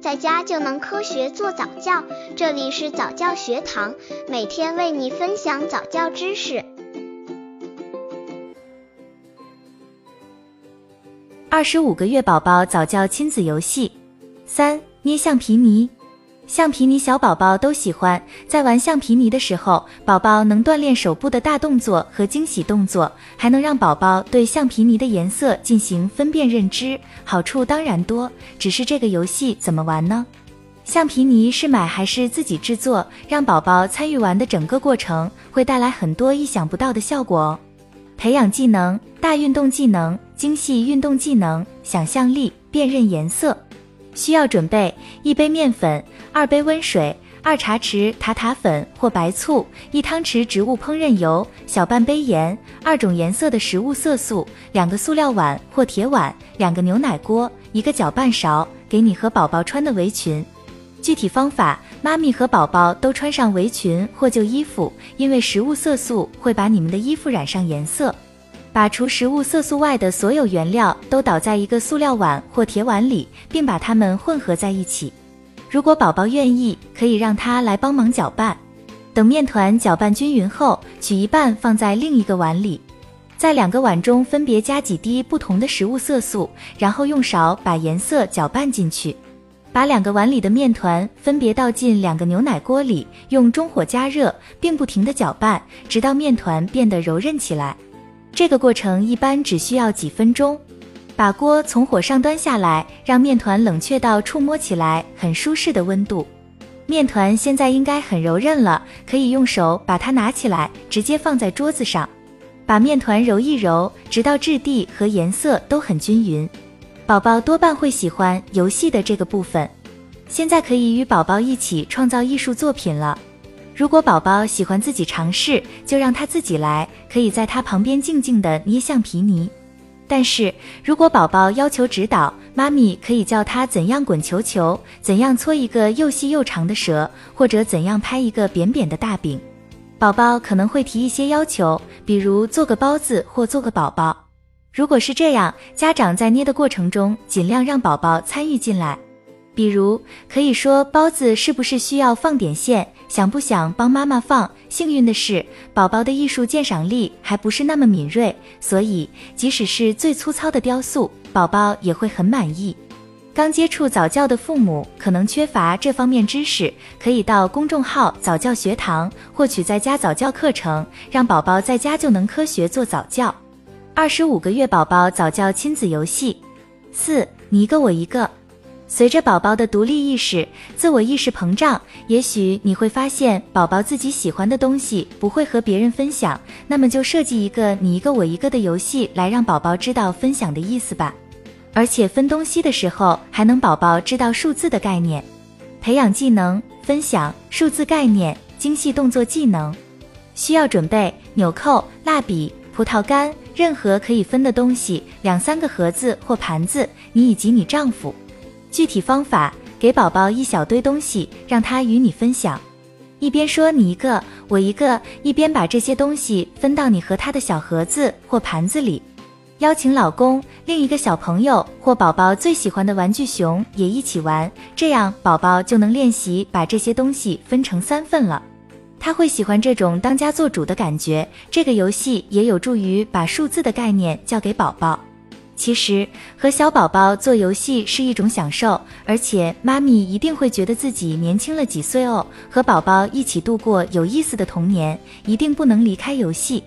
在家就能科学做早教。这里是早教学堂，每天为你分享早教知识。二十五个月宝宝早教亲子游戏三：捏橡皮泥。橡皮泥小宝宝都喜欢，在玩橡皮泥的时候，宝宝能锻炼手部的大动作和惊喜动作，还能让宝宝对橡皮泥的颜色进行分辨认知，好处当然多。只是这个游戏怎么玩呢？橡皮泥是买还是自己制作？让宝宝参与玩的整个过程，会带来很多意想不到的效果哦。培养技能：大运动技能、精细运动技能、想象力、辨认颜色。需要准备一杯面粉。二杯温水，二茶匙塔塔粉或白醋，一汤匙植物烹饪油，小半杯盐，二种颜色的食物色素，两个塑料碗或铁碗，两个牛奶锅，一个搅拌勺，给你和宝宝穿的围裙。具体方法：妈咪和宝宝都穿上围裙或旧衣服，因为食物色素会把你们的衣服染上颜色。把除食物色素外的所有原料都倒在一个塑料碗或铁碗里，并把它们混合在一起。如果宝宝愿意，可以让他来帮忙搅拌。等面团搅拌均匀后，取一半放在另一个碗里，在两个碗中分别加几滴不同的食物色素，然后用勺把颜色搅拌进去。把两个碗里的面团分别倒进两个牛奶锅里，用中火加热，并不停地搅拌，直到面团变得柔韧起来。这个过程一般只需要几分钟。把锅从火上端下来，让面团冷却到触摸起来很舒适的温度。面团现在应该很柔韧了，可以用手把它拿起来，直接放在桌子上，把面团揉一揉，直到质地和颜色都很均匀。宝宝多半会喜欢游戏的这个部分。现在可以与宝宝一起创造艺术作品了。如果宝宝喜欢自己尝试，就让他自己来，可以在他旁边静静的捏橡皮泥。但是如果宝宝要求指导，妈咪可以教他怎样滚球球，怎样搓一个又细又长的蛇，或者怎样拍一个扁扁的大饼。宝宝可能会提一些要求，比如做个包子或做个宝宝。如果是这样，家长在捏的过程中尽量让宝宝参与进来。比如可以说包子是不是需要放点馅？想不想帮妈妈放？幸运的是，宝宝的艺术鉴赏力还不是那么敏锐，所以即使是最粗糙的雕塑，宝宝也会很满意。刚接触早教的父母可能缺乏这方面知识，可以到公众号早教学堂获取在家早教课程，让宝宝在家就能科学做早教。二十五个月宝宝早教亲子游戏四，你一个我一个。随着宝宝的独立意识、自我意识膨胀，也许你会发现宝宝自己喜欢的东西不会和别人分享，那么就设计一个你一个我一个的游戏来让宝宝知道分享的意思吧。而且分东西的时候还能宝宝知道数字的概念，培养技能分享数字概念、精细动作技能。需要准备纽扣、蜡笔、葡萄干，任何可以分的东西，两三个盒子或盘子，你以及你丈夫。具体方法：给宝宝一小堆东西，让他与你分享。一边说你一个我一个，一边把这些东西分到你和他的小盒子或盘子里。邀请老公、另一个小朋友或宝宝最喜欢的玩具熊也一起玩，这样宝宝就能练习把这些东西分成三份了。他会喜欢这种当家做主的感觉。这个游戏也有助于把数字的概念教给宝宝。其实和小宝宝做游戏是一种享受，而且妈咪一定会觉得自己年轻了几岁哦。和宝宝一起度过有意思的童年，一定不能离开游戏。